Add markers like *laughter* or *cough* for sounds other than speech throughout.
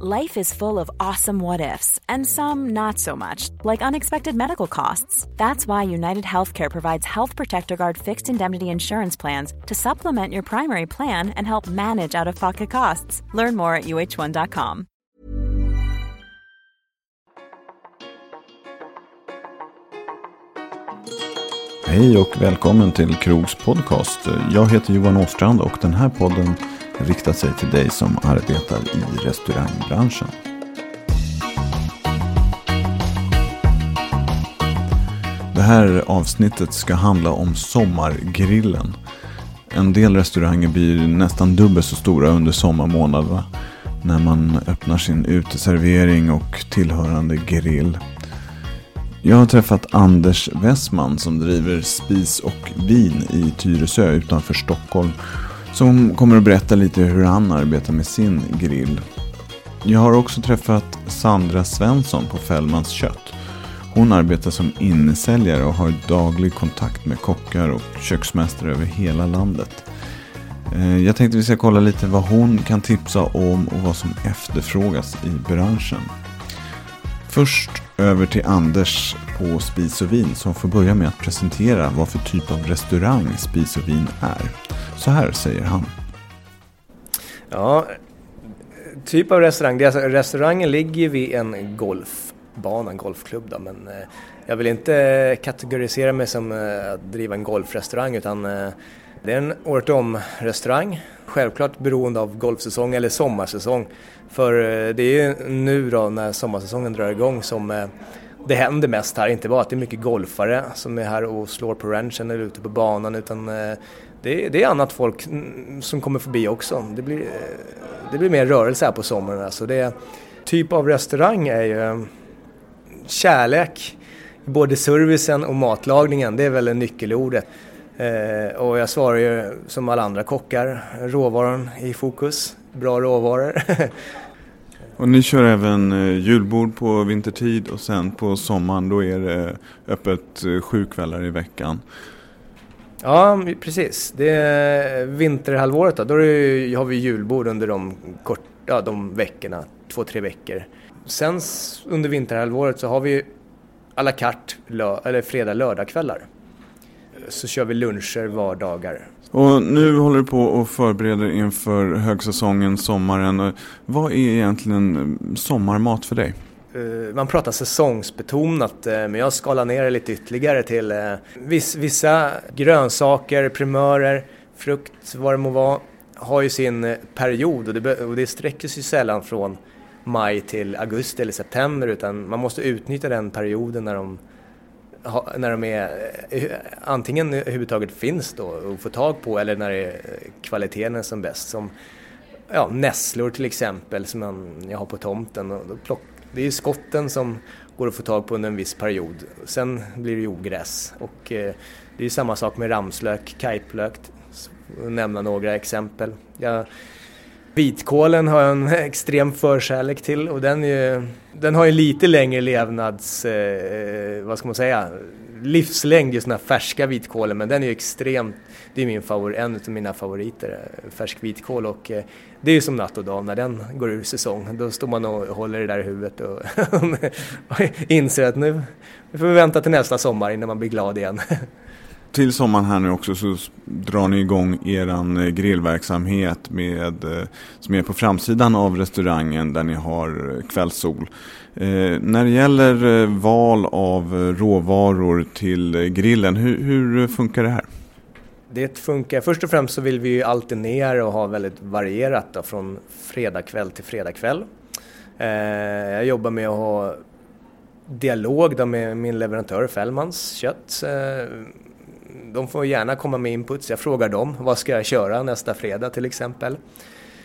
Life is full of awesome what ifs, and some not so much, like unexpected medical costs. That's why United Healthcare provides Health Protector Guard fixed indemnity insurance plans to supplement your primary plan and help manage out of pocket costs. Learn more at uh1.com. Hej och välkommen till Krogs podcast. Jag heter Johan Åstrand och den här podden riktat sig till dig som arbetar i restaurangbranschen. Det här avsnittet ska handla om sommargrillen. En del restauranger blir nästan dubbelt så stora under sommarmånaderna när man öppnar sin uteservering och tillhörande grill. Jag har träffat Anders Westman som driver Spis och vin i Tyresö utanför Stockholm. Som kommer att berätta lite hur han arbetar med sin grill. Jag har också träffat Sandra Svensson på Fällmans kött. Hon arbetar som innesäljare och har daglig kontakt med kockar och köksmästare över hela landet. Eh, jag tänkte vi ska kolla lite vad hon kan tipsa om och vad som efterfrågas i branschen. Först över till Anders på Spis och Vin som får börja med att presentera vad för typ av restaurang Spis och Vin är. Så här säger han. Ja, typ av restaurang. Det är alltså, restaurangen ligger vid en golfbana, en golfklubb då, men eh, jag vill inte kategorisera mig som eh, att driva en golfrestaurang utan eh, det är en året om restaurang. Självklart beroende av golfsäsong eller sommarsäsong. För eh, det är ju nu då när sommarsäsongen drar igång som eh, det händer mest här. Inte bara att det är mycket golfare som är här och slår på ranchen eller ute på banan utan eh, det är, det är annat folk mm, som kommer förbi också. Det blir, det blir mer rörelse här på sommaren. Alltså det typ av restaurang är ju kärlek, både servicen och matlagningen. Det är väl nyckelordet. Eh, och jag svarar ju som alla andra kockar, råvaran i fokus, bra råvaror. *laughs* Och ni kör även eh, julbord på vintertid och sen på sommaren då är det öppet eh, sju kvällar i veckan. Ja, precis. Det är vinterhalvåret då, då ju- har vi julbord under de, kort, ja, de veckorna, två, tre veckor. Sen under vinterhalvåret så har vi à la carte lö, eller fredag, lördagkvällar. Så kör vi luncher vardagar. Och nu håller du på och förbereder inför högsäsongen, sommaren. Och Vad är egentligen eh, sommarmat för dig? Eh, Man pratar säsongsbetonat, eh, men jag skalar ner det lite ytterligare till eh, viss, vissa grönsaker, primörer, frukt, vad det må vara, har ju sin eh, period och det, be- och det sträcker sig sällan från maj till augusti eller september utan man måste utnyttja den perioden när de, ha- när de är, eh, antingen överhuvudtaget finns då att få tag på eller när det är, eh, kvaliteten är som bäst. Som ja, nässlor till exempel som man, jag har på tomten. Och då plock, det är ju skotten som går att få tag på under en viss period. Sen blir det ju ogräs. Och eh, det är ju samma sak med ramslök, kajplök, nämna några exempel. Jag, vitkålen har jag en *laughs* extrem förkärlek till och den, är ju, den har ju lite längre levnads, eh, eh, vad ska man säga, livslängd just den här färska vitkålen men den är ju extremt, det är min favor, en av mina favoriter, eh, färsk vitkål och eh, det är ju som natt och dag när den går ur säsong. Då står man och håller det där i huvudet och, *laughs* och inser att nu får vi vänta till nästa sommar innan man blir glad igen. *laughs* Till sommaren här nu också så drar ni igång er eh, grillverksamhet med, eh, som är på framsidan av restaurangen där ni har eh, kvällssol. Eh, när det gäller val av råvaror till grillen, hur, hur funkar det här? Det funkar. Först och främst så vill vi ju alternera och ha väldigt varierat då, från fredagkväll till fredagkväll. Eh, jag jobbar med att ha dialog då med min leverantör Fällmans kött. Eh, de får gärna komma med inputs. Jag frågar dem, vad ska jag köra nästa fredag till exempel?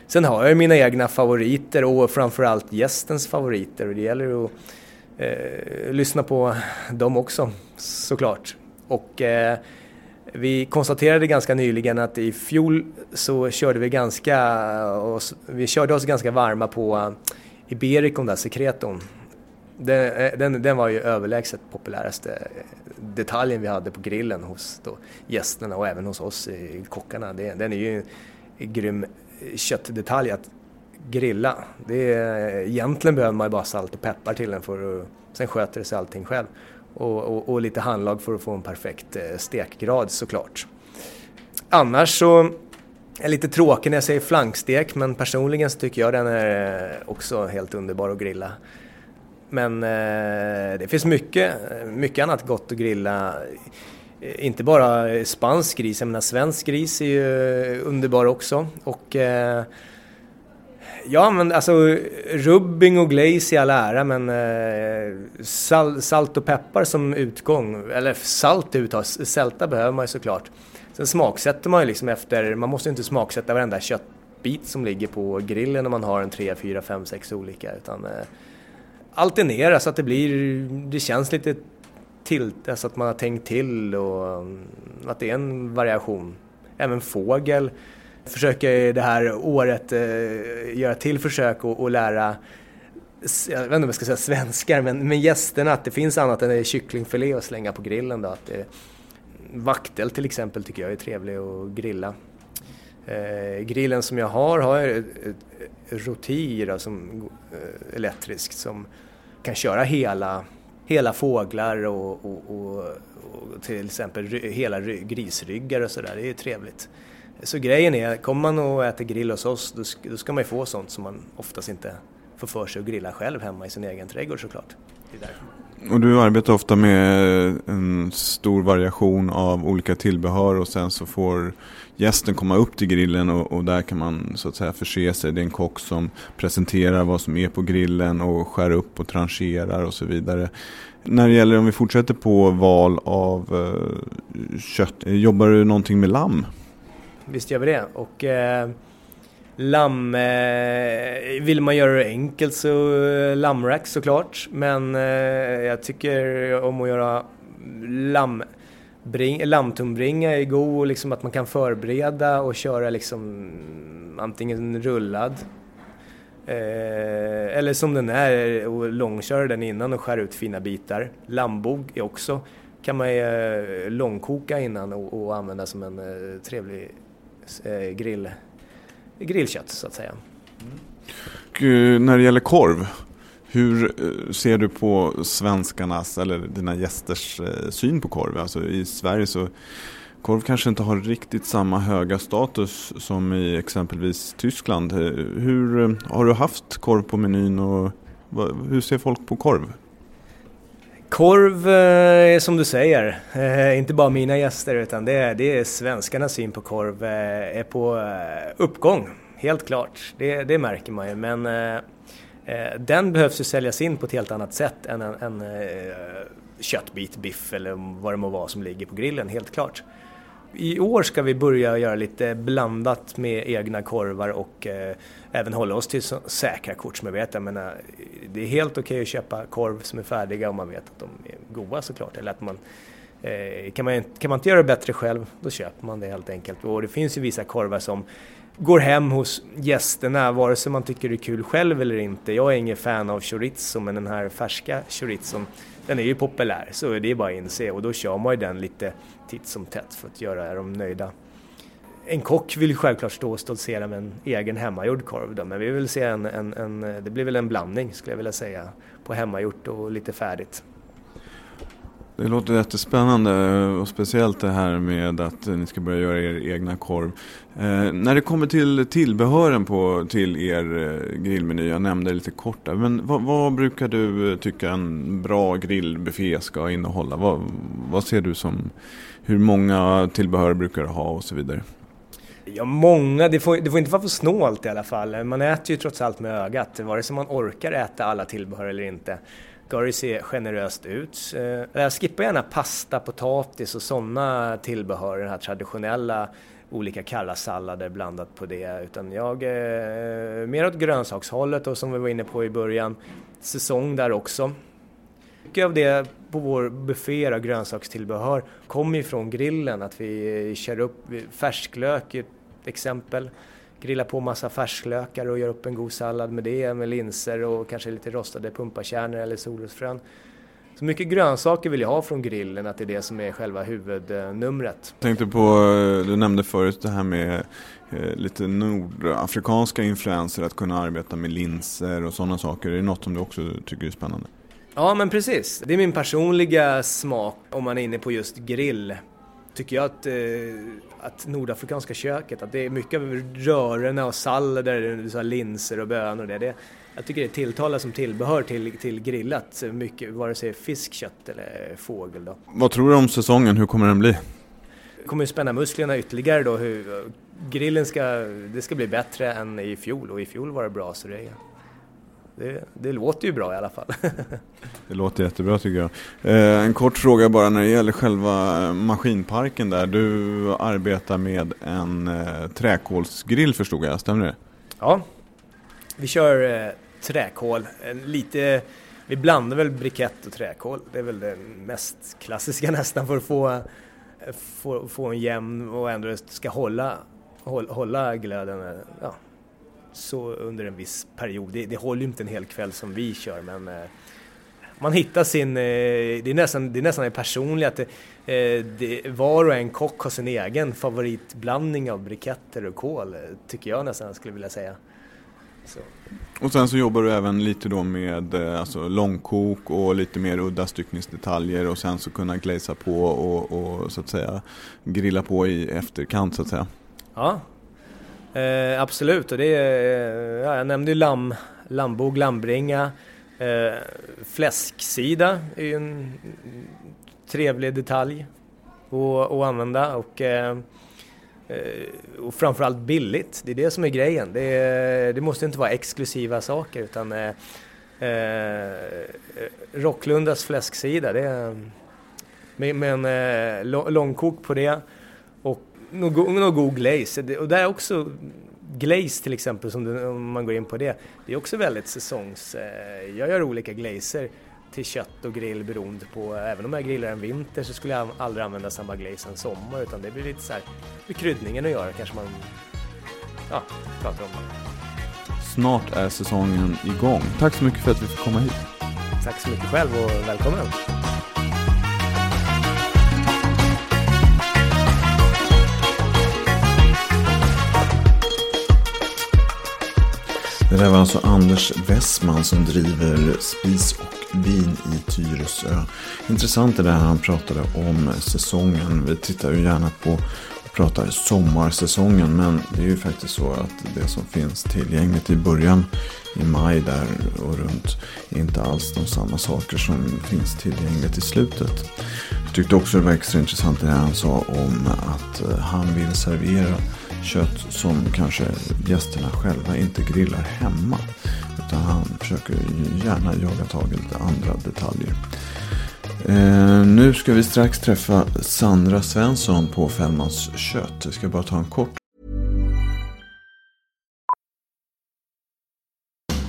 Sen har jag mina egna favoriter och framförallt gästens favoriter och det gäller att eh, lyssna på dem också såklart. Och eh, vi konstaterade ganska nyligen att i fjol så körde vi ganska, vi körde oss ganska varma på eh, Ibericon där, Secreton. Den, eh, den, den, var ju överlägset populäraste eh, detaljen vi hade på grillen hos då gästerna och även hos oss kockarna. Den är ju en grym eh, köttdetalj att grilla. Det är, egentligen behöver man ju bara salt och peppar till den för att, sen sköter det sig allting själv. Och, och, och lite handlag för att få en perfekt stekgrad såklart. Annars så är jag lite tråkig när jag säger flankstek men personligen så tycker jag den är också helt underbar att grilla. Men eh, det finns mycket, mycket annat gott att grilla. Eh, inte bara spansk gris, jag menar svensk gris är ju underbar också. Och eh, Ja, men alltså rubbing och glaze i all ära, men eh, sal, salt och peppar som utgång, eller salt uttag, sälta behöver man ju såklart. Sen smaksätter man ju liksom efter, man måste ju inte smaksätta varenda köttbit som ligger på grillen när man har en 3, 4, 5, 6 olika, utan eh, alternera så att det blir, det känns lite till, alltså att man har tänkt till och mm, att det är en variation. Även fågel försöker det här året eh, göra till försök och, lära jag vet inte om jag ska säga svenskar, men, men gästerna att det finns annat än kycklingfilé att slänga på grillen. Då. Att det, vaktel till exempel tycker jag är trevlig att grilla. Eh, grillen som jag har har jag ett, rotir, som, eh, elektriskt som kan köra hela, hela fåglar och, och, och, och till exempel hela grisryggar och sådär. Det är ju trevligt. Så grejen är, kommer man och äter grill hos oss då ska, då ska man ju få sånt som man oftast inte får för sig att grilla själv hemma i sin egen trädgård såklart. Och du arbetar ofta med en stor variation av olika tillbehör och sen så får gästen komma upp till grillen och, och, där kan man så att säga förse sig. Det är en kock som presenterar vad som är på grillen och skär upp och trancherar och så vidare. När det gäller, om vi fortsätter på val av eh, kött, jobbar du någonting med lamm? visst gör vi det. Och eh, lamm, eh, vill man göra det enkelt så eh, lammrack såklart. Men eh, jag tycker om att göra lamm Bring, lammtumbringa är god, liksom att man kan förbereda och köra liksom antingen rullad eh, eller som den är och långköra den innan och skära ut fina bitar. Lammbog är också kan man eh, långkoka innan och, och, använda som en eh, trevlig eh, grill, grillkött så att säga. Mm. när det gäller korv, hur eh, ser du på svenskarnas eller dina gästers eh, syn på korv? Alltså i Sverige så korv kanske inte har riktigt samma höga status som i exempelvis Tyskland. Eh, hur har du haft korv på menyn och hur ser folk på korv? Korv eh, är som du säger, eh, inte bara mina gäster utan det är, det är svenskarnas syn på korv eh, är på uppgång, helt klart. Det, det märker man ju men den behövs ju säljas in på ett helt annat sätt än en, en köttbit, biff eller vad det må vara som ligger på grillen, helt klart. I år ska vi börja göra lite blandat med egna korvar och eh, även hålla oss till så säkra kort som jag vet. Jag menar, det är helt okej okay att köpa korv som är färdiga om man vet att de är goda såklart. Eller att man, eh, kan, man, kan man inte göra det bättre själv, då köper man det helt enkelt. Och det finns ju vissa korvar som går hem hos gästerna vare sig man tycker det är kul själv eller inte. Jag är ingen fan av chorizo men den här färska chorizon den är ju populär så det är bara att inse och då kör man ju den lite titt som tätt för att göra dem nöjda. En kock vill självklart stå och stoltsera med en egen hemmagjord korv då, men vi vill se en, en, en, det blir väl en blandning skulle jag vilja säga på hemmagjort och lite färdigt. Det låter jättespännande och speciellt det här med att ni ska börja göra er egna korv. Eh, när det kommer till tillbehören på, till er eh, grillmeny, jag nämnde det lite kort där, men vad, vad, brukar du eh, tycka en bra grillbuffé ska innehålla? Vad, vad ser du som, hur många tillbehör brukar du ha och så vidare? Ja, många. Det får, det får inte vara för snålt i alla fall. Man äter ju trots allt med ögat, vare sig man orkar äta alla tillbehör eller inte ska det se generöst ut. Eh, jag skippar gärna pasta, potatis och sådana tillbehör, den här traditionella olika kalla sallader blandat på det. Utan jag eh, mer åt grönsakshållet och som vi var inne på i början, säsong där också. Mycket av det på vår buffé av grönsakstillbehör kommer ju från grillen, att vi kör upp färsklök ett exempel. Grillar på massa färsklökar och gör upp en god sallad med det, med linser och kanske lite rostade pumpakärnor eller solrosfrön. Så mycket grönsaker vill jag ha från grillen, att det är det som är själva huvudnumret. Jag tänkte på, du nämnde förut det här med eh, lite nordafrikanska influenser, att kunna arbeta med linser och sådana saker. Är det något som du också tycker är spännande? Ja men precis, det är min personliga smak om man är inne på just grill. Tycker jag att, eh, att nordafrikanska köket, att det är mycket av rörorna och sallader, linser och bönor och det, det jag tycker det tilltalar som tillbehör till, till grillat, mycket, vare sig fisk, kött eller fågel. Då. Vad tror du om säsongen? Hur kommer den bli? Det kommer att spänna musklerna ytterligare då. Hur, grillen ska, det ska bli bättre än i fjol och i fjol var det bra så det, det, det låter ju bra i alla fall. *laughs* det låter jättebra tycker jag. Eh, en kort fråga bara när det gäller själva eh, maskinparken där. Du arbetar med en eh, träkolsgrill förstod jag, stämmer det? Ja, vi kör eh, träkol. Lite, vi blandar väl brikett och träkol. Det är väl det mest klassiska *laughs* nästan för att få, få, få en jämn och ändå ska hålla, hålla, hålla glöden eh, ja, så under en viss period. Det, det håller ju inte en hel kväll som vi kör men eh, man hittar sin, eh, det är nästan det är nästan personligt att det, eh, det, var och en kock har sin egen favoritblandning av briketter och kol, tycker jag nästan skulle vilja säga. Så. Och sen så jobbar du även lite då med alltså, långkok och lite mer udda styckningsdetaljer och sen så kunna glazea på och, och, så att säga grilla på i efterkant så att säga. Ja, eh, absolut och det är, eh, ja, jag nämnde ju lamm, lammbog, lambringa, eh, fläsksida är ju en trevlig detalj att, att använda och eh, eh, och framförallt billigt, det är det som är grejen. Det, är, det måste inte vara exklusiva saker utan eh, eh Rocklundas fläsksida, det är, med, med en eh, långkok på det någon, någon god glaze. Och där är också glaze till exempel, som det, om man går in på det, det är också väldigt säsongs... Eh, jag gör olika glazer till kött och grill beroende på, även om jag grillar en vinter så skulle jag aldrig använda samma glaze en sommar utan det blir lite så här med kryddningen att göra kanske man ja, pratar om. Snart är säsongen igång. Tack så mycket för att vi fick komma hit. Tack så mycket själv och välkommen. Det där var alltså Anders Westman som driver Spis och vin i Tyresö. Intressant är det här han pratade om säsongen. Vi tittar ju gärna på och pratar sommarsäsongen. Men det är ju faktiskt så att det som finns tillgängligt i början i maj där och runt är inte alls de samma saker som finns tillgängligt i slutet. Jag tyckte också det var extra intressant det här han sa om att eh, han vill servera kött som kanske gästerna själva inte grillar hemma. Utan han försöker gärna jaga tag i lite andra detaljer. Eh, nu ska vi strax träffa Sandra Svensson på Fällmans kött. Jag ska bara ta en kort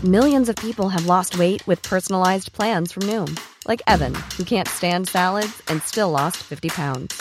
Millions of people have lost weight with personalized plans from Noom. Like Evan, who can't stand salads and still lost 50 pounds.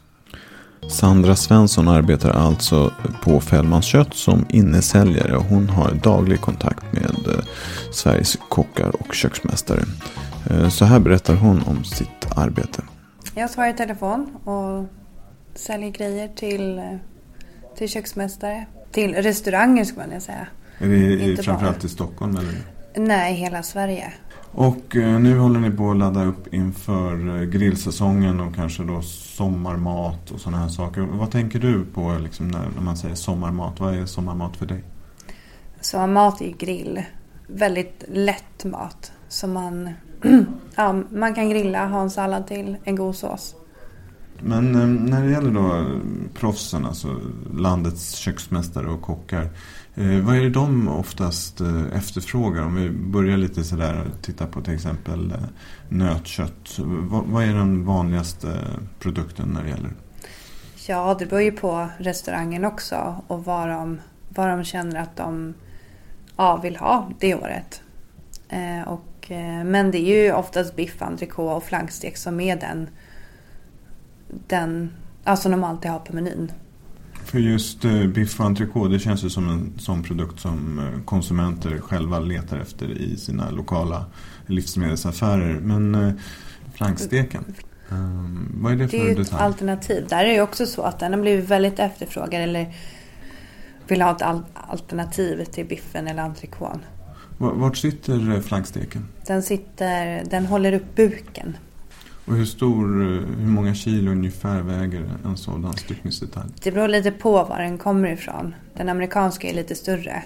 Sandra Svensson arbetar alltså på Fällmans kött som innesäljare. Hon har daglig kontakt med eh, Sveriges kockar och köksmästare. Eh, så här berättar hon om sitt arbete. Jag svarar i telefon och säljer grejer till, eh, till köksmästare. Till restauranger skulle man säga. Är det Inte framförallt bara. i Stockholm eller? Nej, hela Sverige. Och eh, nu håller ni på att ladda upp inför eh, grillsäsongen och kanske då sommarmat och sådana här saker. Vad tänker du på liksom, när, man säger sommarmat? Vad är sommarmat för dig? Så mat är grill. Väldigt lätt mat. Som man, *clears throat* ja, man kan grilla, ha en sallad till, en god sås. Men eh, när det gäller då proffsen, alltså landets köksmästare och kockar. Eh, vad är det de oftast eh, efterfrågar? Om vi börjar lite sådär och tittar på till exempel eh, nötkött. Vad, vad är den vanligaste produkten när det gäller? Ja, det beror ju på restaurangen också och vad de, vad de känner att de ja, vill ha det året. Eh, och, eh, men det är ju oftast biff, entrecote och flankstek som är den, den alltså de alltid har på menyn. För just eh, biff och entrecote, det känns ju som en sån produkt som eh, konsumenter själva letar efter i sina lokala livsmedelsaffärer. Men eh, flanksteken, eh, vad är det Det är för ju ett detalj? alternativ. Där är det ju också så att den har blivit väldigt efterfrågad eller vill ha ett al- alternativ till biffen eller entrecôten. Var- Vart sitter flanksteken? Den sitter, den håller upp buken. Och hur stor, eh, hur många kilo ungefär väger en sådan styckningsdetalj? Det beror lite på var den kommer ifrån. Den amerikanska är lite större.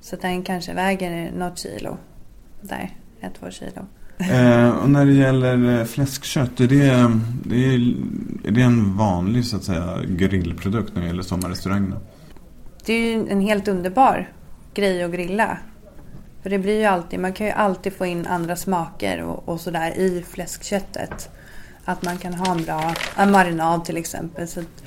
Så den kanske väger något kilo. Där, ett, två kilo. Eh, och när det gäller eh, fläskkött, är det, det är, är det en vanlig så att säga grillprodukt när det gäller sommarrestaurangerna? Det är ju en helt underbar grej att grilla. För det blir ju alltid, man kan ju alltid få in andra smaker och, och sådär i fläskköttet. Att man kan ha en bra en marinad till exempel. Så att,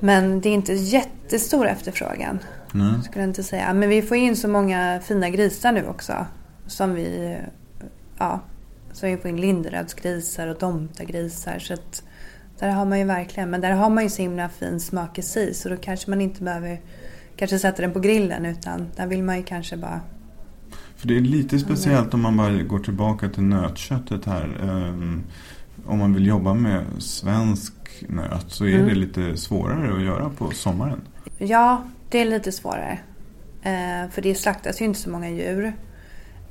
men det är inte jättestor efterfrågan. Nej. Skulle jag inte säga. Men vi får in så många fina grisar nu också. Som vi, ja, så vi får in Linderödsgrisar och Domtagrisar. Så att där har man ju verkligen, men där har man ju så himla fin smakes i. Så då kanske man inte behöver kanske sätta den på grillen utan där vill man ju kanske bara För det är lite speciellt om man bara går tillbaka till nötköttet här. Ehm, om man vill jobba med svensk nöt så är Mm. det lite svårare att göra på sommaren. Ja, det är lite svårare. Eh, för det slaktas ju inte så många djur.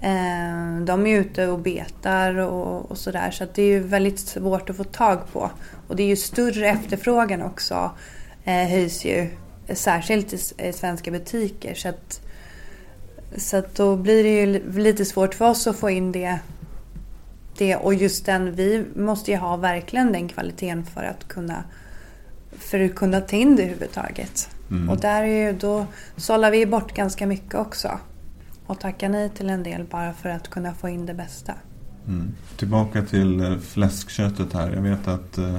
Eh, de är ute och betar och, och sådär. Så det är ju väldigt svårt att få tag på. Och det är ju större efterfrågan också. Eh, höjs ju. Särskilt i svenska butiker. Så att, så då blir det ju lite svårt för oss att få in det. det. Och just den, vi måste ju ha verkligen den kvaliteten för att kunna för att kunna ta in det överhuvudtaget. Mm. Och där är ju, då sållar vi bort ganska mycket också. Och tackar nej till en del bara för att kunna få in det bästa. Mm. Tillbaka till eh, fläskköttet här. Jag vet att eh,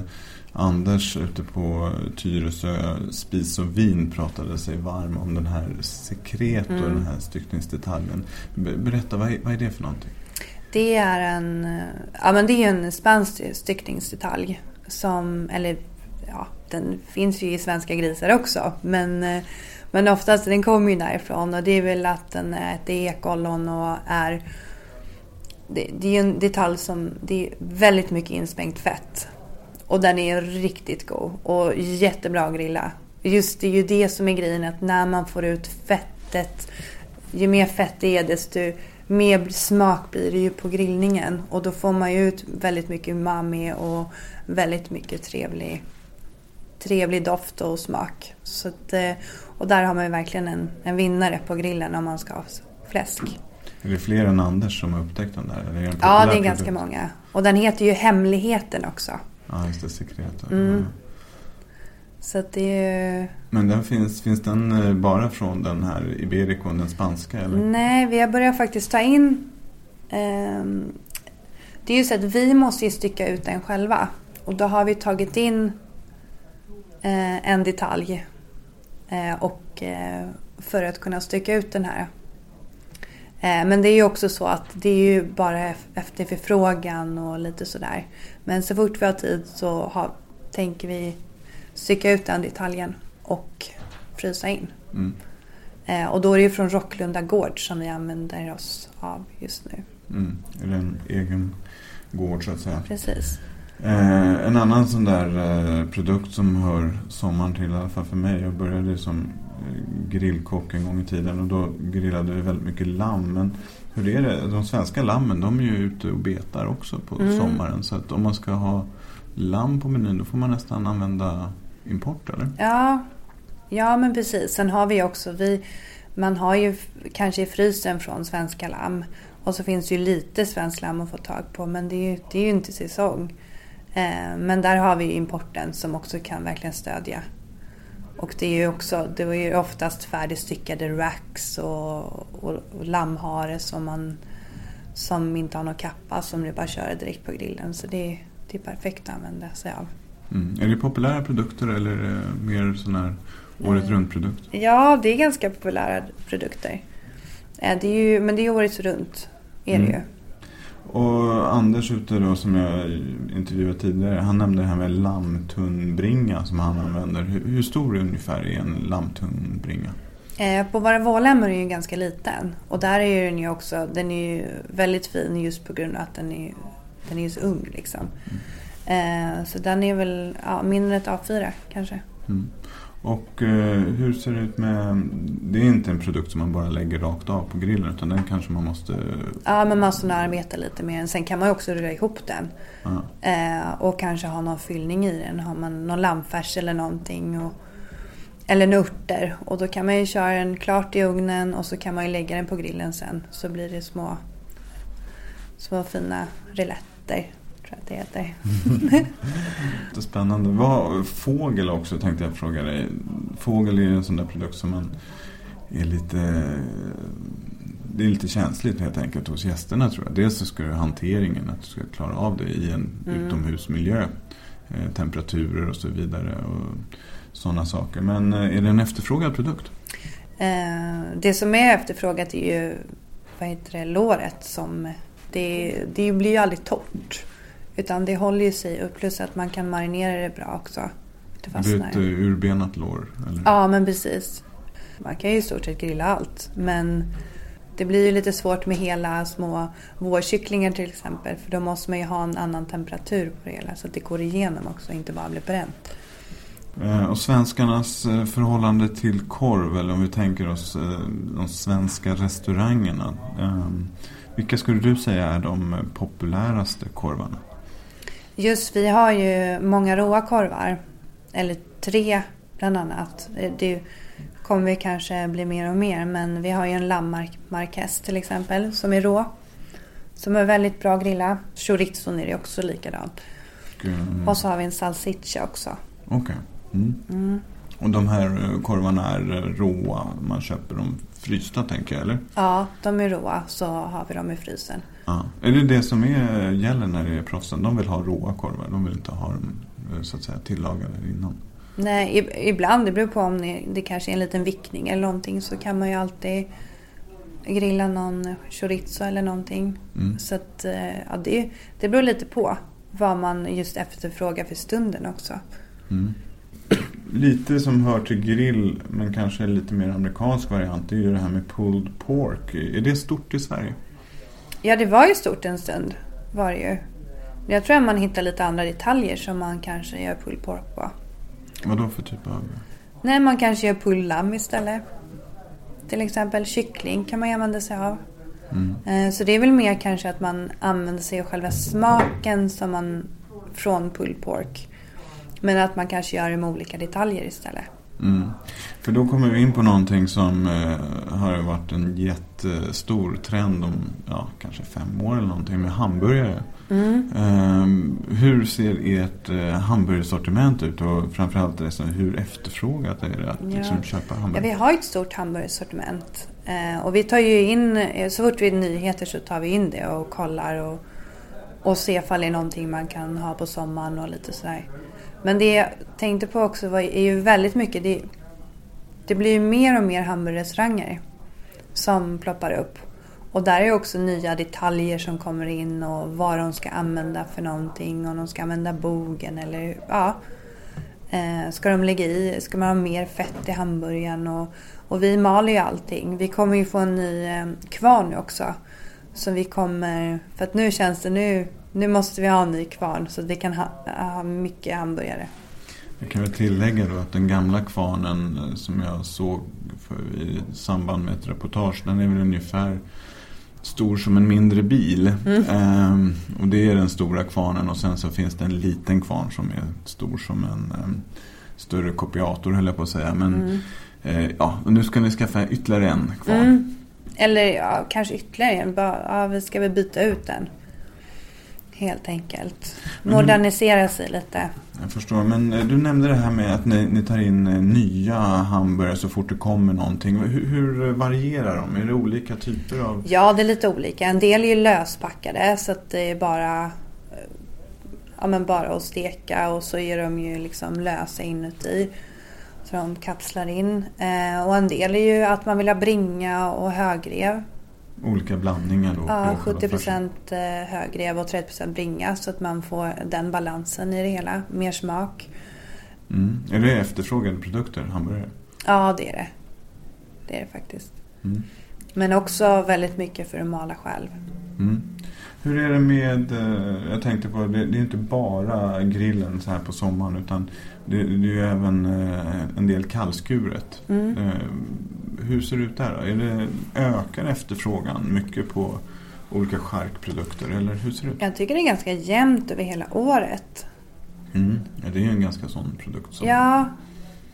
Anders ute på Tyresö spis och vin pratade sig varm om den här sekret och Mm. den här styckningsdetaljen. Be- Berätta, vad är, vad är det för någonting? Det är en, ja, men det är en spansk styckningsdetalj. Som, eller ja, den finns ju i svenska grisar också. Men, men oftast den kommer ju därifrån och det är väl att den äter ekollon och är... Det, det är ju en detalj som, det är väldigt mycket inspängt fett. Och den är riktigt god och jättebra att grilla. Just det är ju det som är grejen att när man får ut fettet, ju mer fett det är desto mer smak blir det ju på grillningen. Och då får man ju ut väldigt mycket umami och väldigt mycket trevlig, trevlig doft och smak. Så att, eh, och där har man ju verkligen en, en vinnare på grillen om man ska ha fläsk. Är det fler än Anders som har upptäckt den där? Eller är Ja, det är ganska produkt? många. Och den heter ju Hemligheten också. Ja, just det. Sekret. Mm. Så att det. Men den finns, finns den eh, bara från den här Ibericon, den spanska eller? Nej, vi har börjat faktiskt ta in... ehm, det är ju så att vi måste ju stycka ut den själva. Och då har vi tagit in eh, en detalj. Eh, och eh, för att kunna stycka ut den här. Eh, men det är ju också så att det är ju bara ef- efter förfrågan och lite sådär. Men så fort vi har tid så har, tänker vi stycka ut den detaljen och frysa in. Mm. Eh, och då är det från Rocklunda gård som vi använder oss av just nu. Mm. Det en egen gård så att säga? Precis. Eh, en annan sån där eh, produkt som hör sommaren till, i alla fall för mig. Jag började som eh, grillkock en gång i tiden och då grillade vi väldigt mycket lamm. Men hur är det? De svenska lammen de är ju ute och betar också på Mm. sommaren. Så att om man ska ha lamm på menyn då får man nästan använda import eller? Ja, ja men precis. Sen har vi också, vi, man har ju kanske i frysen från svenska lamm. Och så finns det ju lite svensk lamm att få tag på men det är ju, det är ju inte säsong. Eh, men där har vi importen som också kan verkligen stödja. Och det är ju också, det är ju oftast färdigstyckade racks och, och, och lammhare som man som inte har någon kappa som du bara kör direkt på grillen. Så det, är- det är perfekt att använda sig av. Mm. Är det populära produkter eller är det mer sån här året runt produkt? Ja, det är ganska populära produkter. Eh, Det är ju, men det är året runt. Är det Mm. ju. Och Anders ute då som jag intervjuade tidigare, han nämnde det här med lammtunnbringa som han använder. Hur, hur stor ungefär är en lammtunnbringa? Eh, På våra vårlämmor är den ju ganska liten. Och där är den ju också, den är ju väldigt fin just på grund av att den är, den är så ung liksom. Eh, Så den är väl ja, mindre än ett A4 kanske. Mm. Och eh, hur ser det ut med... Det är inte en produkt som man bara lägger rakt av på grillen utan den kanske man måste... Ja, men man måste arbeta lite med den. Sen kan man ju också rulla ihop den. Eh, och kanske ha någon fyllning i den. Har man någon lammfärs eller någonting. Och, eller nörter. Och då kan man ju köra den klart i ugnen och så kan man ju lägga den på grillen sen. Så blir det små, små fina riletter. Tror jag att det heter. *laughs* Det är spännande. Vad, fågel också tänkte jag fråga dig. Fågel är ju en sån där produkt som man är lite... Det är lite känsligt helt enkelt hos gästerna tror jag. Dels så ska du hanteringen, att du ska klara av det i en Mm. utomhusmiljö. Eh, temperaturer och så vidare och sådana saker. Men eh, är det en efterfrågad produkt? Eh, det som är efterfrågat är ju vad heter det, låret. Som, det, det blir ju aldrig torrt. Utan det håller ju sig upp. Plus att man kan marinera det bra också. Det ett fastnar. eh, urbenat lår? Eller? Ja, men precis. Man kan ju i stort sett grilla allt. Men det blir ju lite svårt med hela små vårkycklingar till exempel. För då måste man ju ha en annan temperatur på det hela. Så att det går igenom också och inte bara blir bränt. Eh, Och svenskarnas eh, förhållande till korv, eller om vi tänker oss de svenska restaurangerna. Vilka skulle du säga är de populäraste korvarna? Just vi har ju många råa korvar. Eller tre bland annat. Det kommer kanske bli mer och mer. Men vi har ju en lammarkess till exempel som är rå. Som är väldigt bra att grilla. Chorizon är det också likadant. Eh, Och så har vi en salsiccia också. Okej. Mm. Mm. Och de här eh, korvarna är eh, råa, man köper dem frysta tänker jag, eller? Ja, de är råa så har vi dem i frysen. Ja. Är det det som är, gäller när det är proffsen? De vill ha råa korvar, de vill inte ha dem eh, så att säga tillagade innan. Nej, ibland, det beror på om det, det kanske är en liten vickning eller någonting så kan man ju alltid grilla någon chorizo eller någonting. Mm. Så att, eh, ja, det, det beror lite på vad man just efterfrågar för stunden också. Mm. Lite som hör till grill, men kanske lite mer amerikansk variant, det är ju det här med pulled pork. Är det stort i Sverige? Ja, det var ju stort en stund. Var det ju. Men Jag tror att man hittar lite andra detaljer som man kanske gör pulled pork på. Vad då för typ av... Nej, man kanske gör pulled lamm istället. Till exempel kyckling kan man använda sig av. Mm. Eh, Så det är väl mer kanske att man använder sig av själva smaken som man från pulled pork. Men att man kanske gör det med olika detaljer istället. Mm. För då kommer vi in på någonting som eh, har varit en jättestor trend om ja, kanske fem år eller någonting med hamburgare. Mm. Eh, hur ser ert eh, hamburgersortiment ut och framförallt liksom, hur efterfrågat är det att Ja. liksom, köpa Ja, hamburgare? vi har ett stort hamburgersortiment. Eh, och vi tar ju in, eh, så fort vi är nyheter så tar vi in det och kollar och, och ser ifall det är någonting man kan ha på sommaren och lite sådär. Men det jag tänkte på också var, är ju väldigt mycket, det, det blir ju mer och mer hamburgerrestauranger som ploppar upp. Och där är också nya detaljer som kommer in och vad de ska använda för någonting. Om de ska använda bogen eller ja. Eh, ska de lägga i, ska man ha mer fett i hamburgaren och, och vi maler ju allting. Vi kommer ju få en ny eh, kvarn nu också. Så vi kommer, för att nu känns det nu, nu måste vi ha en ny kvarn så vi kan ha, ha mycket hamburgare. Jag kan väl tillägga då att den gamla kvarnen eh, som jag såg för, i samband med ett reportage, den är väl ungefär stor som en mindre bil. Mm. Ehm, och det är den stora kvarnen och sen så finns det en liten kvarn som är stor som en ehm, större kopiator höll jag på att säga. Men Mm. eh, ja, och nu ska ni skaffa ytterligare en kvarn. Mm. Eller ja, kanske ytterligare en. Bara, ja, vi ska väl byta ut den. Helt enkelt. Men- Modernisera sig lite. Jag förstår, men eh, du nämnde det här med att ni, ni tar in eh, nya hamburgare så fort det kommer någonting. Hur, hur varierar de? Är det olika typer av... Ja, det är lite olika. En del är ju löspackade så att det är bara, eh, ja, men bara att steka och så är de ju liksom lösa inuti. Så de kapslar in. Eh, och en del är ju att man vill ha bringa och högrev. Olika blandningar då? Ja, på själva 70 färsen? högrev och 30% bringa så att man får den balansen i det hela. Mer smak. Mm. Är det efterfrågade produkter, hamburgare? Ja, det är det. Det är det faktiskt. Mm. Men också väldigt mycket för att mala själv. Mm. Hur är det med, eh, jag tänkte på, det, det är inte bara grillen så här på sommaren utan det, det är ju även eh, en del kallskuret. Mm. Hur ser det ut där då? Är det, ökar efterfrågan mycket på olika charkprodukter eller hur ser det ut? Jag tycker det är ganska jämnt över hela året. Mm. Ja, det är ju en ganska sån produkt som... Ja,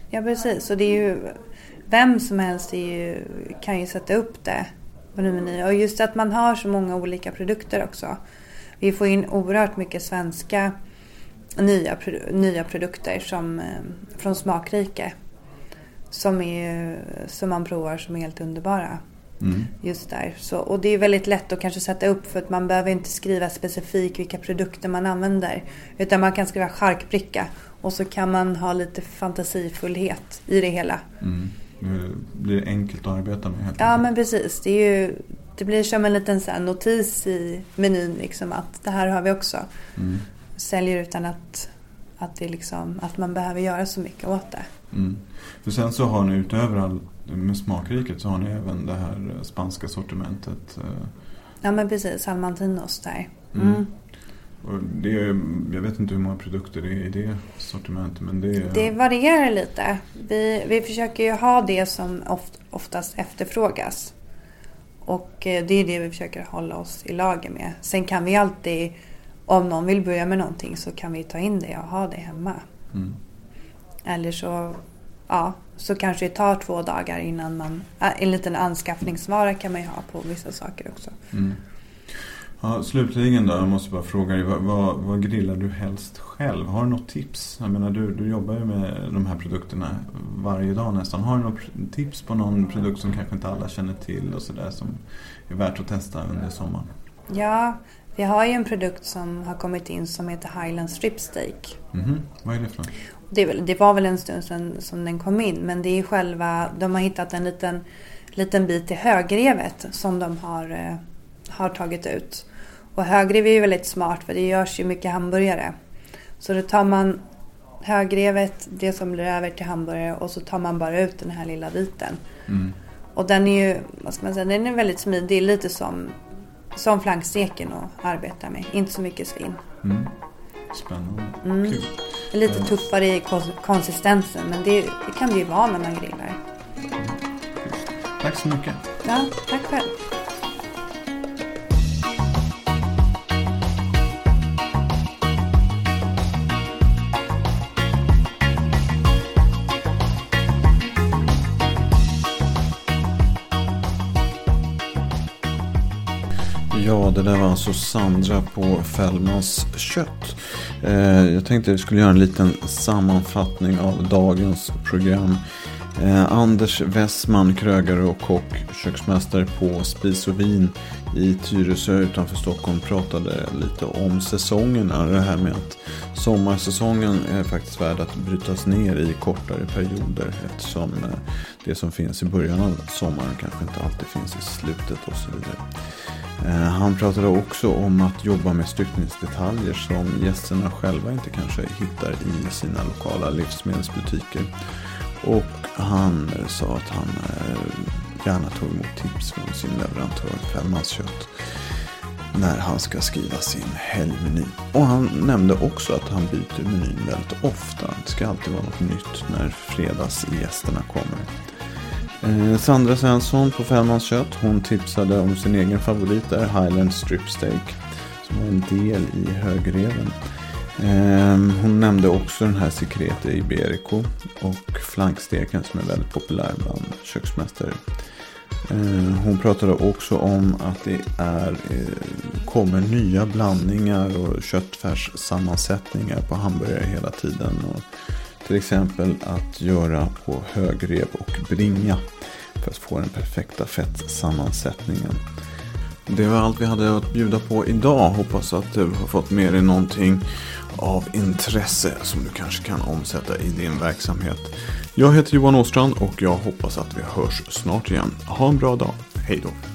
ja precis. Och det är ju, vem som helst ju, kan ju sätta upp det på en meny. Och just att man har så många olika produkter också. Vi får in oerhört mycket svenska nya, nya produkter som, eh, från Smakrike. Som, är, som man provar som är helt underbara. Mm. Just där. Så, och det är väldigt lätt att kanske sätta upp för att man behöver inte skriva specifikt vilka produkter man använder. Utan man kan skriva charkbricka och så kan man ha lite fantasifullhet i det hela. Mm. Det blir enkelt att arbeta med helt Ja enkelt. men precis. Det, är ju, det blir som en liten så notis i menyn liksom att det här har vi också. Mm. Säljer utan att, att, det liksom, att man behöver göra så mycket åt det. Mm. För sen så har ni utöver all, med smakriket så har ni även det här eh, spanska sortimentet. eh, Ja men precis, salmantinos där. Mm. Mm. Och det är, jag vet inte hur många produkter det är i det sortimentet men det är... Det varierar lite. Vi, vi försöker ju ha det som oft, oftast efterfrågas. Och eh, det är det vi försöker hålla oss i lager med. Sen kan vi alltid, om någon vill börja med någonting så kan vi ta in det och ha det hemma. Mm. Eller så, ja, så kanske det tar två dagar innan man... En liten anskaffningsvara kan man ju ha på vissa saker också. Mm. Ja, slutligen då, jag måste bara fråga dig, vad, vad, grillar du helst själv? Har du något tips? Jag menar, du, du jobbar ju med de här produkterna varje dag nästan. Har du något tips på någon produkt som kanske inte alla känner till och sådär som är värt att testa under sommaren? Ja, vi har ju en produkt som har kommit in som heter Highland Strip Steak. Mhm, Vad är det för något? Det, väl- det var väl en stund sedan som den kom in men det är själva, de har hittat en liten, liten bit i högrevet som de har, eh, har tagit ut. Och högrev är ju väldigt smart för det görs ju mycket hamburgare. Så då tar man högrevet, det som blir över till hamburgare och så tar man bara ut den här lilla biten. Mm. Och den är ju, vad ska man säga, den är väldigt smidig, lite som, som flanksteken att arbeta med. Inte så mycket svinn. Mm. Spännande. Mm. Kul. Lite tuffare i kons- konsistensen men det, det kan det ju vara när man grillar. Tack så mycket. Ja, tack själv. Ja, det där var alltså Sandra på Fällmans kött. Eh, jag tänkte att vi skulle göra en liten sammanfattning av dagens program. Eh, Anders Westman, krögare och kock, köksmästare på Spis och Vin i Tyresö utanför Stockholm pratade lite om säsongerna. Det här med att sommarsäsongen är faktiskt värd att brytas ner i kortare perioder eftersom eh, det som finns i början av sommaren kanske inte alltid finns i slutet och så vidare. Eh, han pratade också om att jobba med styckningsdetaljer som gästerna själva inte kanske hittar i sina lokala livsmedelsbutiker. Och han eh, sa att han eh, gärna tog emot tips från sin leverantör Fällmanskött när han ska skriva sin helgmeny. Och han nämnde också att han byter menyn väldigt ofta. Det ska alltid vara något nytt när fredagsgästerna kommer. Eh, Sandra Svensson på Fällmans kött, hon tipsade om sin egen favorit där, Highland Strip Steak. Som var en del i högreven. Ehm, hon nämnde också den här Secrete Iberico och flanksteken som är väldigt populär bland köksmästare. Ehm, hon pratade också om att det är, eh, kommer nya blandningar och köttfärssammansättningar på hamburgare hela tiden. Och till exempel att göra på högrev och bringa för att få den perfekta fettsammansättningen. Det var allt vi hade att bjuda på idag. Hoppas att du har fått med dig någonting av intresse som du kanske kan omsätta i din verksamhet. Jag heter Johan Åstrand och jag hoppas att vi hörs snart igen. Ha en bra dag. Hej då.